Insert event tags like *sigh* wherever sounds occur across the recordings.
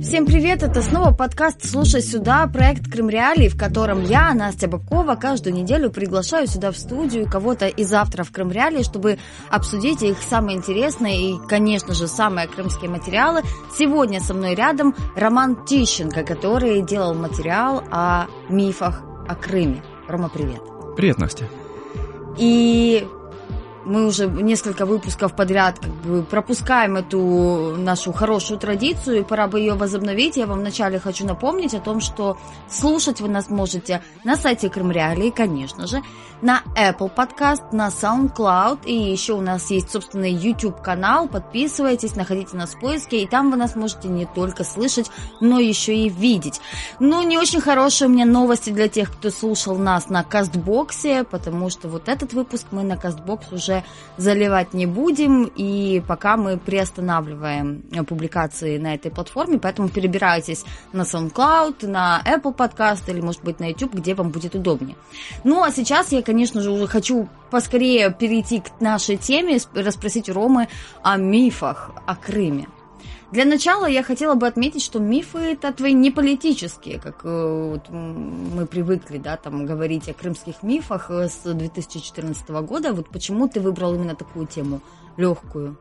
Всем привет, это снова подкаст «Слушай сюда», проект «Крым Реалии», в котором я, Настя Бабкова, каждую неделю приглашаю сюда в студию кого-то из авторов «Крым Реалии», чтобы обсудить их самые интересные и, конечно же, самые крымские материалы. Сегодня со мной рядом Роман Тищенко, который делал материал о мифах о Крыме. Рома, привет. Привет, Настя. И мы уже несколько выпусков подряд как бы пропускаем эту нашу хорошую традицию, и пора бы ее возобновить. Я вам вначале хочу напомнить о том, что слушать вы нас можете на сайте Крым Реалии, конечно же, на Apple Podcast, на SoundCloud, и еще у нас есть собственный YouTube-канал. Подписывайтесь, находите нас в поиске, и там вы нас можете не только слышать, но еще и видеть. Но не очень хорошие у меня новости для тех, кто слушал нас на Кастбоксе, потому что вот этот выпуск мы на Кастбокс уже заливать не будем, и пока мы приостанавливаем публикации на этой платформе, поэтому перебирайтесь на SoundCloud, на Apple Podcast или, может быть, на YouTube, где вам будет удобнее. Ну, а сейчас я, конечно же, уже хочу поскорее перейти к нашей теме, расспросить у Ромы о мифах о Крыме. Для начала я хотела бы отметить, что мифы это твои не политические, как э, вот мы привыкли, да, там говорить о крымских мифах э, с 2014 года. Вот почему ты выбрал именно такую тему легкую?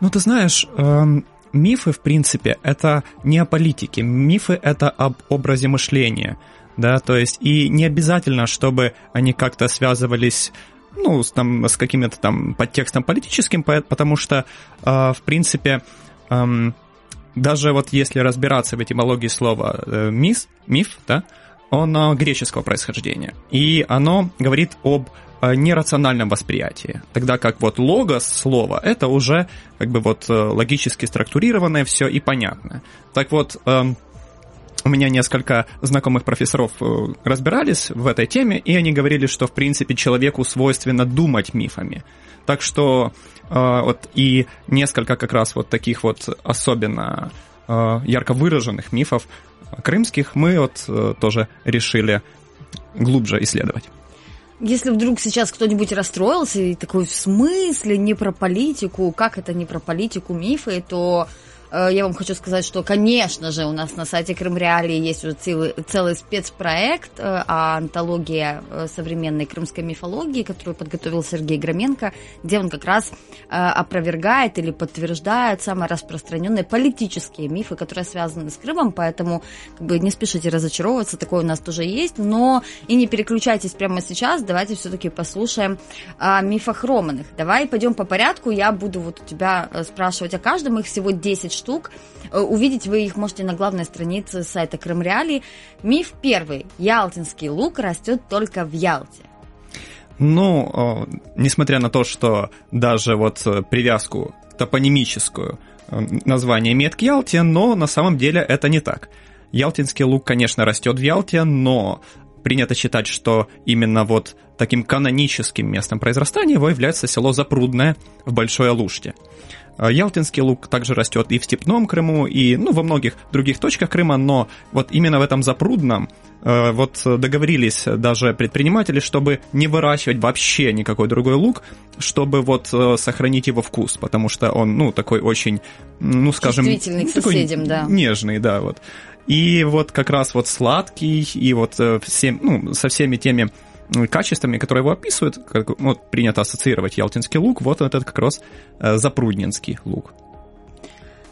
Ну, ты знаешь, эм, мифы, в принципе, это не о политике. Мифы это об образе мышления, да, то есть и не обязательно, чтобы они как-то связывались ну, с, там, с каким-то там подтекстом политическим, потому что, э, в принципе, эм, даже вот если разбираться в этимологии слова э, мис, миф, да, оно греческого происхождения. И оно говорит об э, нерациональном восприятии. Тогда как вот логос слова это уже как бы вот э, логически структурированное все и понятное. Так вот, у меня несколько знакомых профессоров э, разбирались в этой теме, и они говорили, что в принципе человеку свойственно думать мифами. Так что вот и несколько как раз вот таких вот особенно э, ярко выраженных мифов крымских мы вот э, тоже решили глубже исследовать. Если вдруг сейчас кто-нибудь расстроился и такой в смысле? Не про политику, как это не про политику мифы, то Э, я вам хочу сказать, что, конечно же, у нас на сайте Крым Реалии есть уже целый, целый спецпроект э, о антологии э, современной крымской мифологии, которую подготовил Сергей Громенко, где он как раз опровергает или подтверждает самые распространенные политические мифы, которые связаны с Крымом, поэтому как бы, не спешите разочаровываться, такое у нас тоже есть, но и не переключайтесь прямо сейчас, давайте все-таки послушаем о мифах Романых. Давай пойдем по порядку, я буду вот у тебя спрашивать о каждом, их всего 10 штук. Э, увидеть вы их можете на главной странице сайта Крым Реалии. Миф первый. Ялтинский лук растет только в Ялте. Ну, несмотря на то, что даже вот э, привязку топонимическую э, название имеет к Ялте, но на самом деле это не так. Ялтинский лук, конечно, растет в Ялте, но принято считать, что именно вот таким каноническим местом произрастания его является село Запрудное в Большой Алуште. А, Ялтинский лук также растет и в Степном Крыму, и ну, во многих других точках Крыма, но вот именно в этом запрудном э, вот договорились даже предприниматели, чтобы не выращивать вообще никакой другой лук, чтобы вот э, сохранить его вкус, потому что он, ну, такой очень, ну, скажем... Чувствительный к соседям, да. Нежный, да, вот. И вот как раз вот сладкий, и вот э, всем, ну, со всеми теми качествами, которые его описывают, как вот, принято ассоциировать ялтинский лук, вот этот как раз э, запрудненский лук.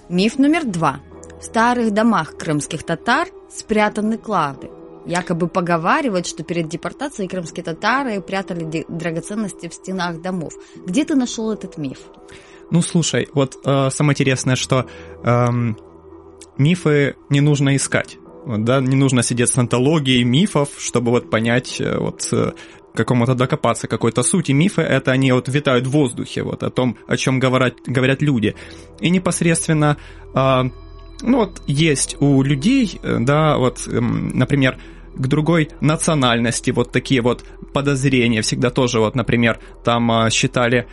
Миф номер два. В старых домах крымских татар спрятаны клады. Якобы поговаривают, что перед депортацией крымские татары прятали драгоценности в стенах домов. Где ты нашел этот миф? Ну, слушай, вот э, самое интересное, что э, мифы не нужно искать да, не нужно сидеть с антологией мифов, чтобы вот понять, э, вот э, какому-то докопаться какой-то сути. Мифы это они вот витают в воздухе, вот о том, о чем говорят, говорят люди. И непосредственно, э, ну вот есть у людей, э, да, вот, э, например, к другой национальности, вот такие вот подозрения всегда тоже, вот, например, там а, считали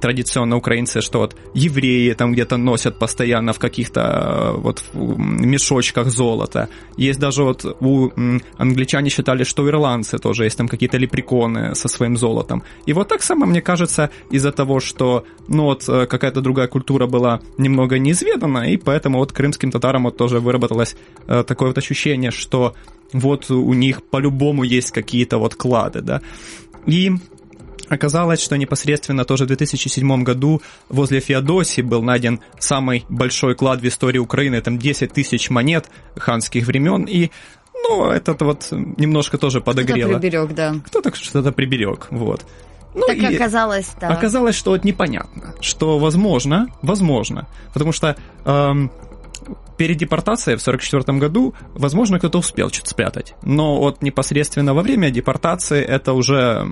традиционно украинцы, что вот евреи там где-то носят постоянно в каких-то а, вот мешочках золота. Есть даже вот у англичане считали, что ирландцы тоже есть там какие-то лепреконы со своим золотом. И вот так само, мне кажется, из-за того, что, ну вот, э, какая-то другая культура была немного неизведана, и поэтому вот крымским татарам вот тоже выработалось э, такое вот ощущение, что вот у них по-любому есть какие-то вот клады, да. И Оказалось, что непосредственно тоже в 2007 году возле Феодосии был найден самый большой клад в истории Украины, там 10 тысяч монет ханских времен, и ну, это вот немножко тоже подогрело. Кто-то приберег, да. Кто-то что-то приберег, вот. Ну, так и оказалось, да. Оказалось, что вот непонятно, что возможно, возможно, потому что эм, перед депортацией в 1944 году, возможно, кто-то успел что-то спрятать. Но вот непосредственно во время депортации это уже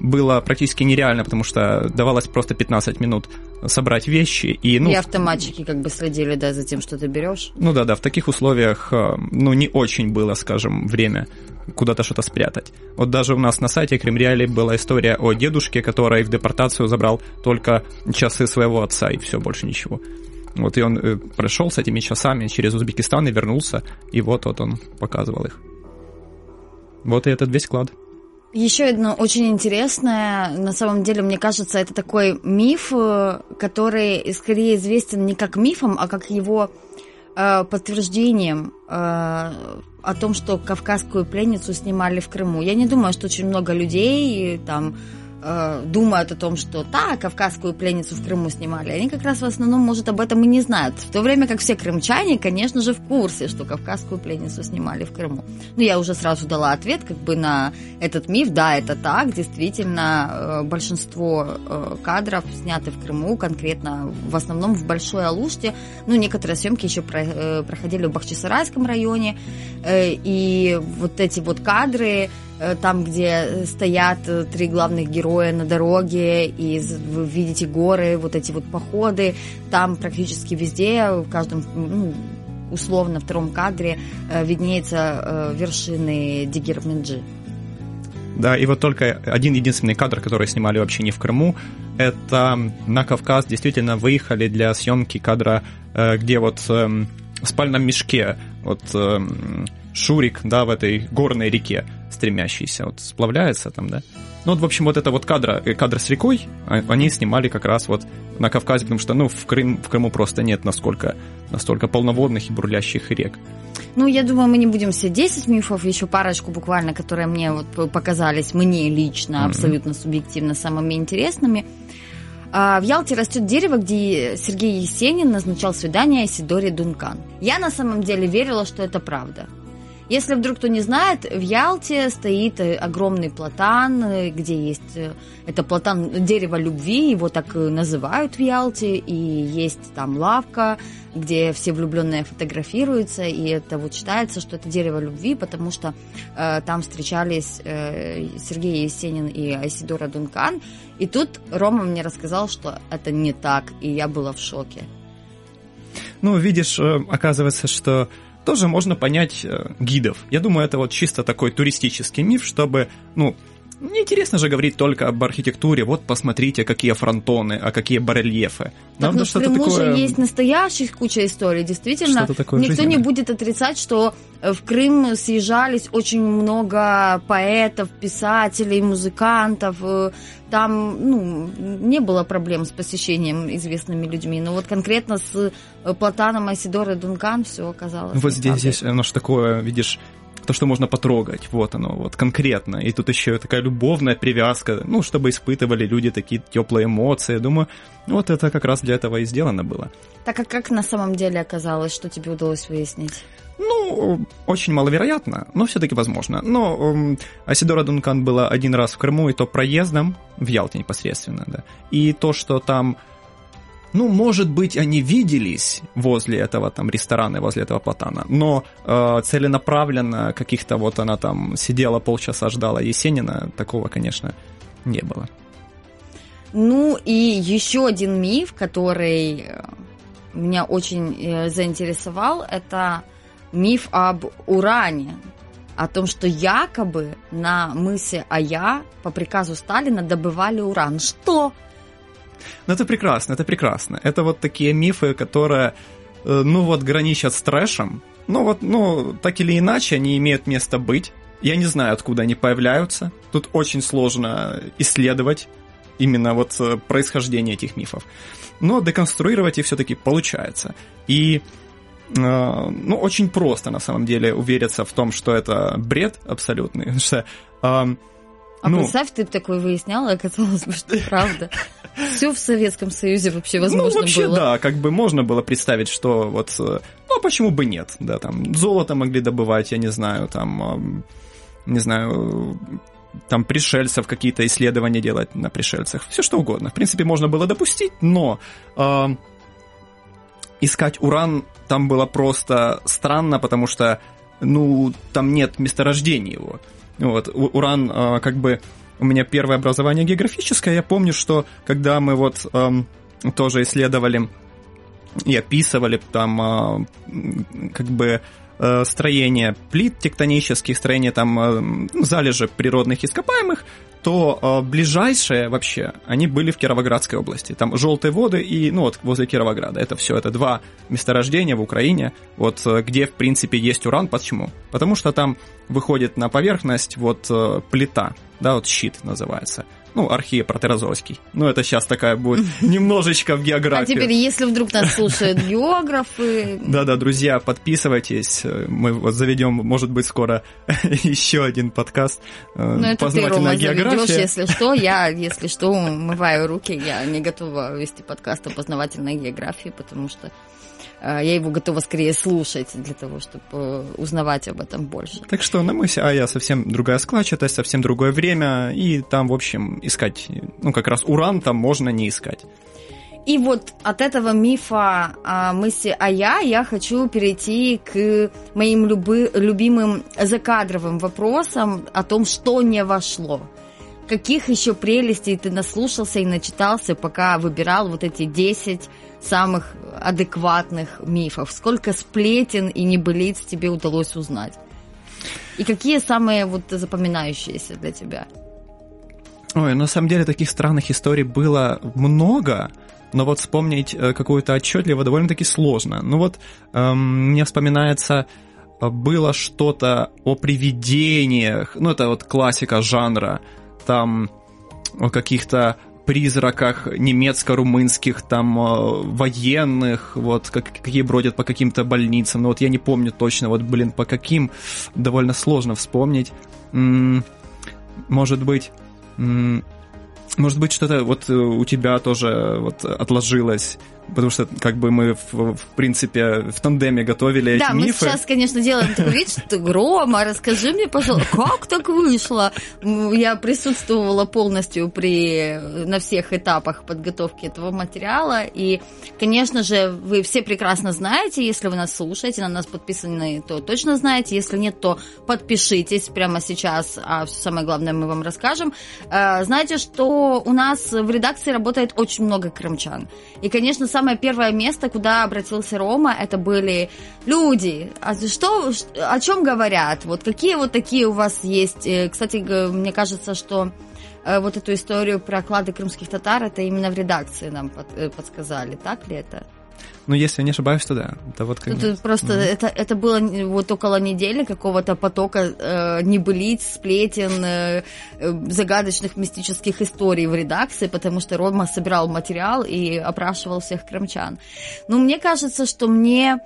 было практически нереально, потому что давалось просто 15 минут собрать вещи. И, ну, и автоматчики как бы следили, да, за тем, что ты берешь. Ну да, да, в таких условиях, э, ну, не очень было, скажем, время куда-то что-то спрятать. Вот даже у нас на сайте Кремреали была история о дедушке, который в депортацию забрал только часы своего отца, и все, больше ничего. Вот и он э, прошел с этими часами через Узбекистан и вернулся, и вот, вот он показывал их. Вот и этот весь клад. Еще одно очень интересное, на самом деле, мне кажется, это такой миф, э, который скорее известен не как мифом, а как его э, подтверждением э, о том, что кавказскую пленницу снимали в Крыму. Я не думаю, что очень много людей там э, думают о том, что да, кавказскую пленницу в Крыму снимали, они как раз в основном, может, об этом и не знают. В то время как все крымчане, конечно же, в курсе, что кавказскую пленницу снимали в Крыму. Ну, я уже сразу дала ответ как бы на этот миф. Да, это так, действительно, э, большинство э, кадров сняты в Крыму, конкретно в основном в Большой Алуште. Ну, некоторые съемки еще про, проходили в Бахчисарайском районе. И вот эти вот кадры, там, где стоят э, три главных героя на дороге, и вы видите горы, вот эти вот походы, там практически везде, в каждом, ну, условно, втором кадре э, виднеются вершины Дигирменджи. Да, и вот только один единственный кадр, который снимали вообще не в Крыму, это на Кавказ действительно выехали для съемки кадра, где вот эм, в спальном мешке вот эм, Шурик, да, в этой горной реке стремящийся, вот сплавляется там, да. Ну вот, в общем, вот это вот кадр, э, кадр с рекой, а, они снимали как раз вот на Кавказе, потому что, ну, в, Крым, в Крыму просто нет настолько, настолько полноводных и бурлящих рек. Ну, я думаю, мы не будем все 10 мифов, еще парочку буквально, которые мне вот показались, мне лично, mm-hmm. абсолютно субъективно, самыми интересными. А, в Ялте растет дерево, где Сергей Есенин назначал свидание Сидоре Дункан. Я на самом деле верила, что это правда. Если вдруг кто не знает, в Ялте стоит э, огромный платан, э, где есть... Э, это платан дерева любви, его так называют в Ялте, и есть там лавка, где все влюбленные фотографируются, и это вот считается, что это дерево любви, потому что э, там встречались э, Сергей Есенин и Айсидора Дункан, и тут Рома мне рассказал, что это не так, и я была в шоке. Ну, видишь, оказывается, что тоже можно понять э, гидов. Я думаю, это вот чисто такой туристический миф, чтобы, ну, Неинтересно же говорить только об архитектуре. Вот посмотрите, какие фронтоны, а какие барельефы. Так, Надо ну, что-то в такое... же есть настоящих куча историй. Действительно, никто жизненное. не будет отрицать, что э, в Крым съезжались очень много поэтов, писателей, музыкантов. Э, там ну, не было проблем с посещением известными людьми. Но вот конкретно с э, Платаном Асидор и Дункан все оказалось. Вот здесь, здесь оно же такое, видишь, то, что можно потрогать, вот оно, вот конкретно. И тут еще такая любовная привязка, ну, чтобы испытывали люди такие теплые эмоции. Думаю, вот это как раз для этого и сделано было. Так а как на самом деле оказалось, что тебе удалось выяснить? Ну, очень маловероятно, но все-таки возможно. Но um, Асидора Дункан была один раз в Крыму, и то проездом, в Ялте непосредственно, да. И то, что там ну, может быть, они виделись возле этого там ресторана, возле этого платана, но э, целенаправленно каких-то вот она там сидела полчаса, ждала Есенина, такого, конечно, не было. Ну и еще один миф, который э, меня очень э, заинтересовал, это миф об уране. о том, что якобы на мысе Ая по приказу Сталина добывали уран. Что? Ну, это прекрасно, это прекрасно. Это вот такие мифы, которые, э, ну вот, граничат с трэшем. Ну вот, ну, так или иначе, они имеют место быть. Я не знаю, откуда они появляются. Тут очень сложно исследовать именно вот э, происхождение этих мифов. Но деконструировать их все-таки получается. И э, ну, очень просто, на самом деле, увериться в том, что это бред абсолютный. *laughs* Потому что э, а ну, представь, ты такой выяснял, и оказалось бы, что правда. Все в Советском Союзе вообще возможно ну, вообще, было. да, как бы можно было представить, что вот, э, ну, а почему бы нет, да, там, золото могли добывать, я не знаю, там, не знаю, там пришельцев какие-то исследования делать на пришельцах, все что угодно. В принципе, можно было допустить, но э, искать уран там было просто странно, потому что, ну, там нет месторождения его. Вот, уран, э, как бы, у меня первое образование географическое, я помню, что когда мы вот тоже исследовали и описывали там, э, как бы, э, строение плит тектонических, строение там залежи природных ископаемых, то э, ближайшие вообще, они были в Кировоградской области. Там желтые воды и, ну вот, возле Кировограда. Это все, это два месторождения в Украине, вот, э, где, в принципе, есть уран. Почему? Потому что там выходит на поверхность вот э, плита, да, вот щит называется ну, археопротерозойский. Ну, это сейчас такая будет *laughs* немножечко в географии. А теперь, если вдруг нас слушают *laughs* географы... Да-да, друзья, подписывайтесь. Мы вот заведем, может быть, скоро *laughs* еще один подкаст. Э, ну, Рома, заведешь, если что. Я, если что, умываю руки. Я не готова вести подкаст о познавательной географии, потому что я его готова скорее слушать для того, чтобы э, узнавать об этом больше. Так что на мысе а я совсем другая складчатость, совсем другое время, и там, в общем, искать, ну, как раз уран там можно не искать. И вот от этого мифа о мысе Ая я хочу перейти к моим любы, любимым закадровым вопросам о том, что не вошло. Каких еще прелестей ты наслушался и начитался, пока выбирал вот эти 10 самых адекватных мифов? Сколько сплетен и небылиц тебе удалось узнать? И какие самые вот запоминающиеся для тебя? Ой, на самом деле таких странных историй было много, но вот вспомнить э, какую-то отчетливо довольно-таки сложно. Ну вот эм, мне вспоминается э, было что-то о привидениях, ну это вот классика жанра, там о каких-то призраках немецко-румынских там военных, вот, как, какие бродят по каким-то больницам, но вот я не помню точно, вот, блин, по каким, довольно сложно вспомнить. Может быть, может быть, что-то вот э, у тебя тоже вот отложилось потому что как бы мы, в, в принципе, в тандеме готовили да, эти мифы. Да, мы сейчас, конечно, делаем такой вид, что Грома, расскажи мне, пожалуйста, как так вышло? Я присутствовала полностью при, на всех этапах подготовки этого материала, и, конечно же, вы все прекрасно знаете, если вы нас слушаете, на нас подписаны, то точно знаете, если нет, то подпишитесь прямо сейчас, а самое главное мы вам расскажем. Э, знаете, что у нас в редакции работает очень много крымчан, и, конечно, самое первое место, куда обратился Рома, это были люди. А что, о чем говорят? Вот какие вот такие у вас есть? Э, кстати, мне кажется, что э, вот эту историю про клады крымских татар, это именно в редакции нам э, подсказали, так ли это? Ну, если я не ошибаюсь, то да. Это вот как Тут просто mm-hmm. это, это было вот около недели какого-то потока э, небылиц, сплетен, э, э, загадочных мистических историй в редакции, потому что Рома собирал материал и опрашивал всех крымчан. Ну, мне кажется, что мне,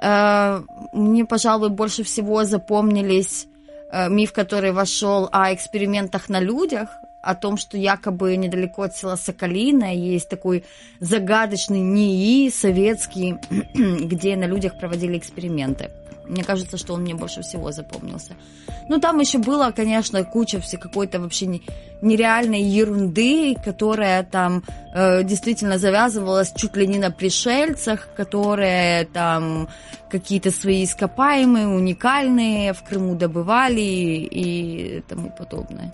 э, мне, пожалуй, больше всего запомнились э, миф, который вошел о экспериментах на людях, о том, что якобы недалеко от села Соколиное есть такой загадочный НИИ советский, *clears throat* где на людях проводили эксперименты. Мне кажется, что он мне больше всего запомнился. Ну, там еще было, конечно, куча все какой-то вообще нереальной ерунды, которая там э, действительно завязывалась чуть ли не на пришельцах, которые там какие-то свои ископаемые, уникальные в Крыму добывали и тому подобное.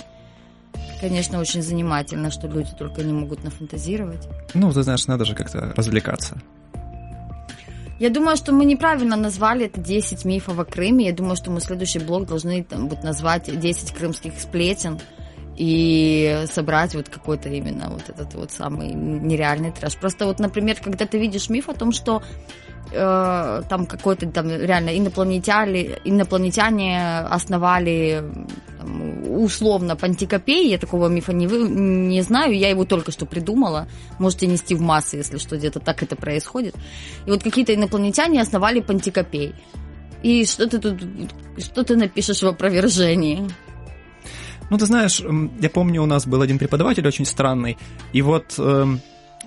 Конечно, очень занимательно, что люди только не могут нафантазировать. Ну, ты знаешь, надо же как-то развлекаться. Я думаю, что мы неправильно назвали это 10 мифов о Крыме. Я думаю, что мы следующий блок должны там, вот, назвать 10 крымских сплетен и собрать вот какой-то именно вот этот вот самый нереальный трэш. Просто вот, например, когда ты видишь миф о том, что э, там какой-то там реально инопланетяне, инопланетяне основали там, условно Пантикопей, я такого мифа не, не знаю, я его только что придумала, можете нести в массы, если что, где-то так это происходит. И вот какие-то инопланетяне основали Пантикопей. И что ты тут, что ты напишешь в опровержении? Ну, ты знаешь, я помню, у нас был один преподаватель очень странный, и вот э,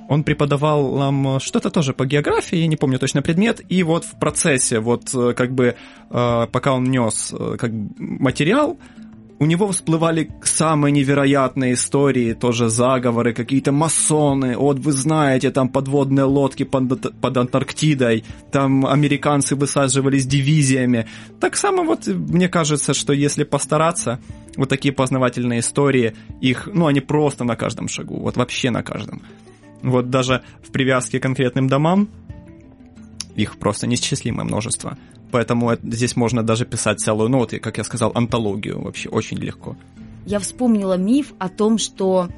он преподавал нам что-то тоже по географии, я не помню точно предмет, и вот в процессе, вот э, как бы, э, пока он нес э, как материал, у него всплывали самые невероятные истории, тоже заговоры, какие-то масоны, вот вы знаете, там подводные лодки под, под Антарктидой, там американцы высаживались дивизиями. Так само вот мне кажется, что если постараться, вот такие познавательные истории, их, ну, они просто на каждом шагу, вот вообще на каждом. Вот даже в привязке к конкретным домам их просто неисчислимое множество. Поэтому здесь можно даже писать целую, ну как я сказал, антологию вообще очень легко. Я вспомнила миф о том, что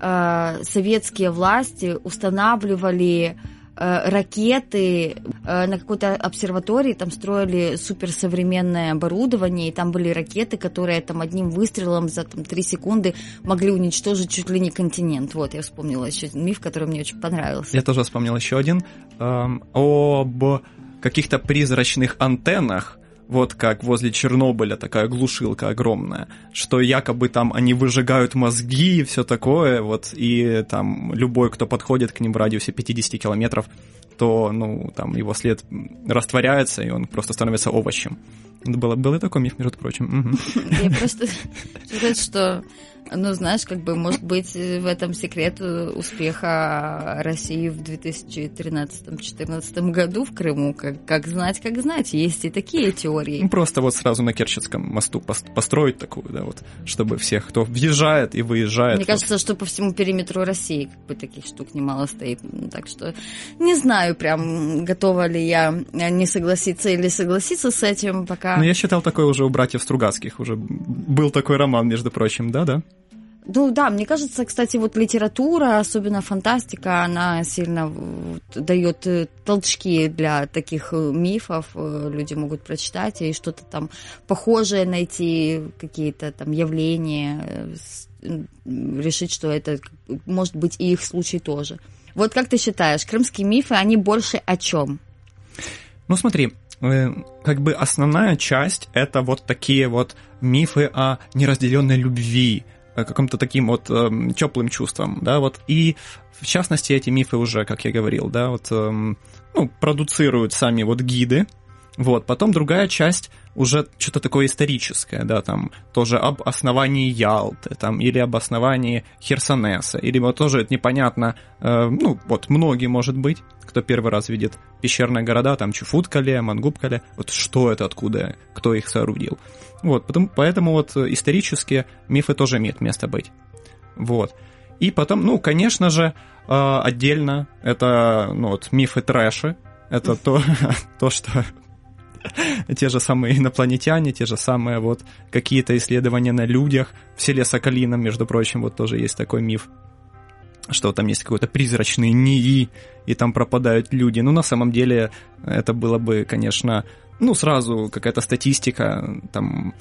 э, советские власти устанавливали ракеты э, на какой-то обсерватории, там строили суперсовременное оборудование, и там были ракеты, которые там одним выстрелом за там, 3 секунды могли уничтожить чуть ли не континент. Вот, я вспомнила еще один миф, который мне очень понравился. Я тоже вспомнил еще один эм, об каких-то призрачных антеннах, вот как возле Чернобыля такая глушилка огромная, что якобы там они выжигают мозги и все такое, вот, и там любой, кто подходит к ним в радиусе 50 километров, то, ну, там его след растворяется, и он просто становится овощем. Было, был и такой миф, между прочим. Я просто *laughs* сказать, что ну, знаешь, как бы, может быть, в этом секрет успеха России в 2013-2014 году в Крыму. Как, как знать, как знать. Есть и такие теории. Ну, просто вот сразу на Керченском мосту построить такую, да, вот, чтобы всех, кто въезжает и выезжает. Мне вот. кажется, что по всему периметру России как бы таких штук немало стоит. Так что не знаю прям, готова ли я не согласиться или согласиться с этим пока. Ну, я считал такое уже у братьев Стругацких. Уже был такой роман, между прочим, да-да? Ну да, мне кажется, кстати, вот литература, особенно фантастика, она сильно дает э, толчки для таких э, мифов. Э, люди могут прочитать и что-то там похожее найти, какие-то там явления, решить, что это может быть и их случай тоже. Вот как ты считаешь, крымские мифы, они больше о чем? Ну смотри, как бы основная часть это вот такие вот мифы о неразделенной любви, каким-то таким вот э, эм, теплым чувством, да, вот, и в частности эти мифы уже, как я говорил, да, вот, э, ну, продуцируют сами вот гиды, вот, потом другая часть уже что-то такое историческое, да, там тоже об основании Ялты, там, или об основании Херсонеса, или вот тоже это непонятно, э, ну, вот многие, может быть, кто первый раз видит пещерные города, там Чуфуткале, Мангубкале, вот что это, откуда, кто их соорудил. Вот, потом, поэтому вот исторические мифы тоже имеют место быть. Вот. И потом, ну, конечно же, э, отдельно это, ну, вот, мифы трэши, это то, *laughs* то, что *laughs* те же самые инопланетяне, те же самые вот какие-то исследования на людях. В селе Соколином, между прочим, вот тоже есть такой миф, что там есть какой-то призрачный НИИ, и там пропадают люди. Ну, на самом деле, это было бы, конечно, ну, сразу какая-то статистика, там,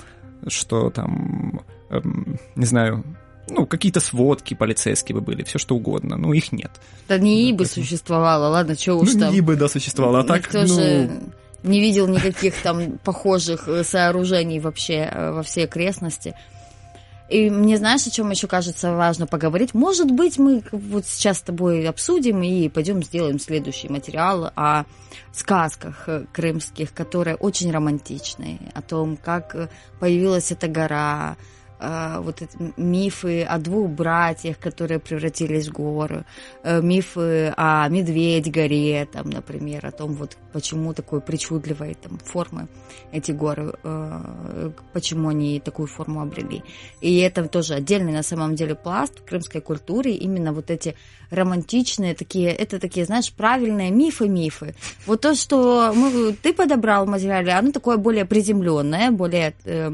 что там, эм, не знаю, ну, какие-то сводки полицейские бы были, все что угодно, но их нет. Да НИИ да, бы поэтому... существовало, ладно, что уж ну, там. НИИ бы, да, существовало, а так, ну... Же не видел никаких там похожих э, сооружений вообще э, во всей окрестности. И мне, знаешь, о чем еще кажется важно поговорить? Может быть, мы вот сейчас с тобой обсудим и пойдем сделаем следующий материал о сказках э, крымских, которые очень романтичные, о том, как появилась эта гора, э, вот эти мифы о двух братьях, которые превратились в горы, э, мифы о Медведь-горе, там, например, о том, вот почему такой причудливой там, формы эти горы, э, почему они такую форму обрели. И это тоже отдельный на самом деле пласт в крымской культуре, именно вот эти романтичные такие, это такие, знаешь, правильные мифы-мифы. Вот то, что мы, ты подобрал в материале, оно такое более приземленное, более э,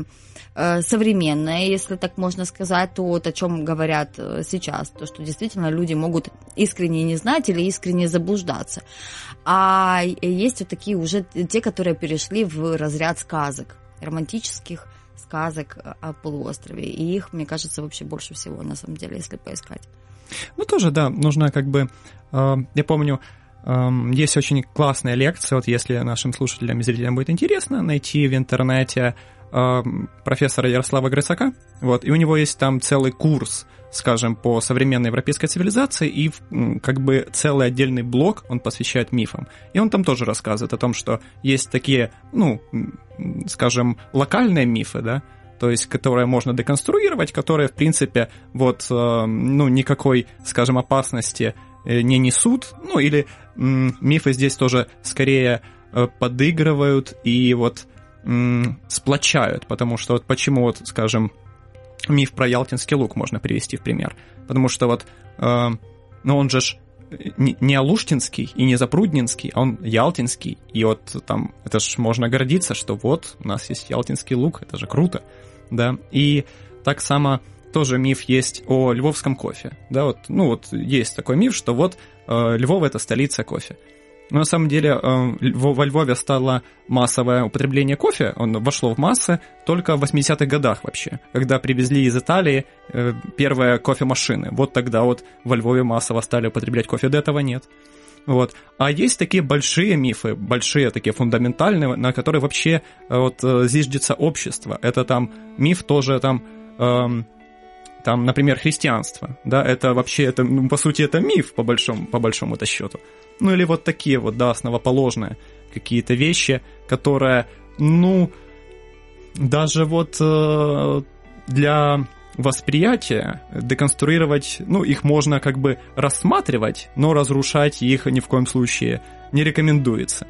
современное, если так можно сказать, то вот о чем говорят э, сейчас, то, что действительно люди могут искренне не знать или искренне заблуждаться. А есть вот такие уже те, которые перешли в разряд сказок, романтических сказок о полуострове. И их, мне кажется, вообще больше всего, на самом деле, если поискать. Ну, тоже, да, нужно как бы... Э, я помню, э, есть очень классная лекция, вот если нашим слушателям и зрителям будет интересно, найти в интернете э, профессора Ярослава Грицака, вот, и у него есть там целый курс, скажем, по современной европейской цивилизации, и как бы целый отдельный блок он посвящает мифам. И он там тоже рассказывает о том, что есть такие, ну, скажем, локальные мифы, да, то есть которые можно деконструировать, которые, в принципе, вот, э, ну, никакой, скажем, опасности э, не несут, ну, или мифы здесь тоже скорее э, подыгрывают и вот сплочают, потому что вот почему вот, скажем, миф про Ялтинский лук можно привести в пример, потому что вот, ну, он же ж не Алуштинский и не Запруднинский, а он Ялтинский. И вот там, это ж можно гордиться, что вот у нас есть Ялтинский лук, это же круто да, и так само тоже миф есть о львовском кофе, да, вот, ну вот есть такой миф, что вот э, Львов это столица кофе. Но на самом деле э, во Львове стало массовое употребление кофе, он вошло в массы только в 80-х годах вообще, когда привезли из Италии э, первые кофемашины. Вот тогда вот во Львове массово стали употреблять кофе, до этого нет. Вот. А есть такие большие мифы, большие такие фундаментальные, на которые вообще э, вот зиждется общество. Это там миф тоже там, эм, там, например, христианство. Да, это вообще, это, ну, по сути, это миф по большому, по большому-то счету. Ну или вот такие вот, да, основоположные какие-то вещи, которые, ну, даже вот э, для восприятия, деконструировать, ну, их можно как бы рассматривать, но разрушать их ни в коем случае не рекомендуется.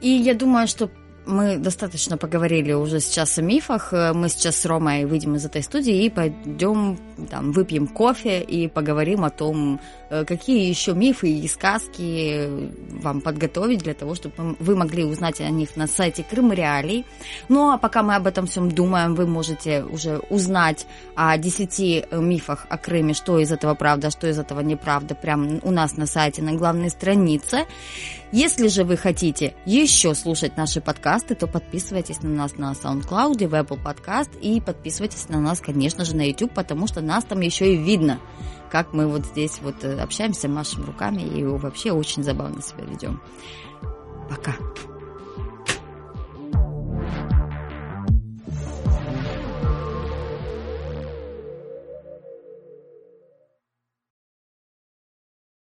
И я думаю, что мы достаточно поговорили уже сейчас о мифах. Мы сейчас с Ромой выйдем из этой студии и пойдем там, выпьем кофе и поговорим о том, э, какие еще мифы и сказки вам подготовить для того, чтобы вы могли узнать о них на сайте Крым Реалий. Ну а пока мы об этом всем думаем, вы можете уже узнать о 10 мифах о Крыме, что из этого правда, что из этого неправда, прямо у нас на сайте на главной странице. Если же вы хотите еще слушать наши подкасты, то подписывайтесь на нас на SoundCloud, в Apple Podcast и подписывайтесь на нас, конечно же, на YouTube, потому что нас там еще и видно, как мы вот здесь вот э, общаемся, машем руками и вообще очень забавно себя ведем. Пока.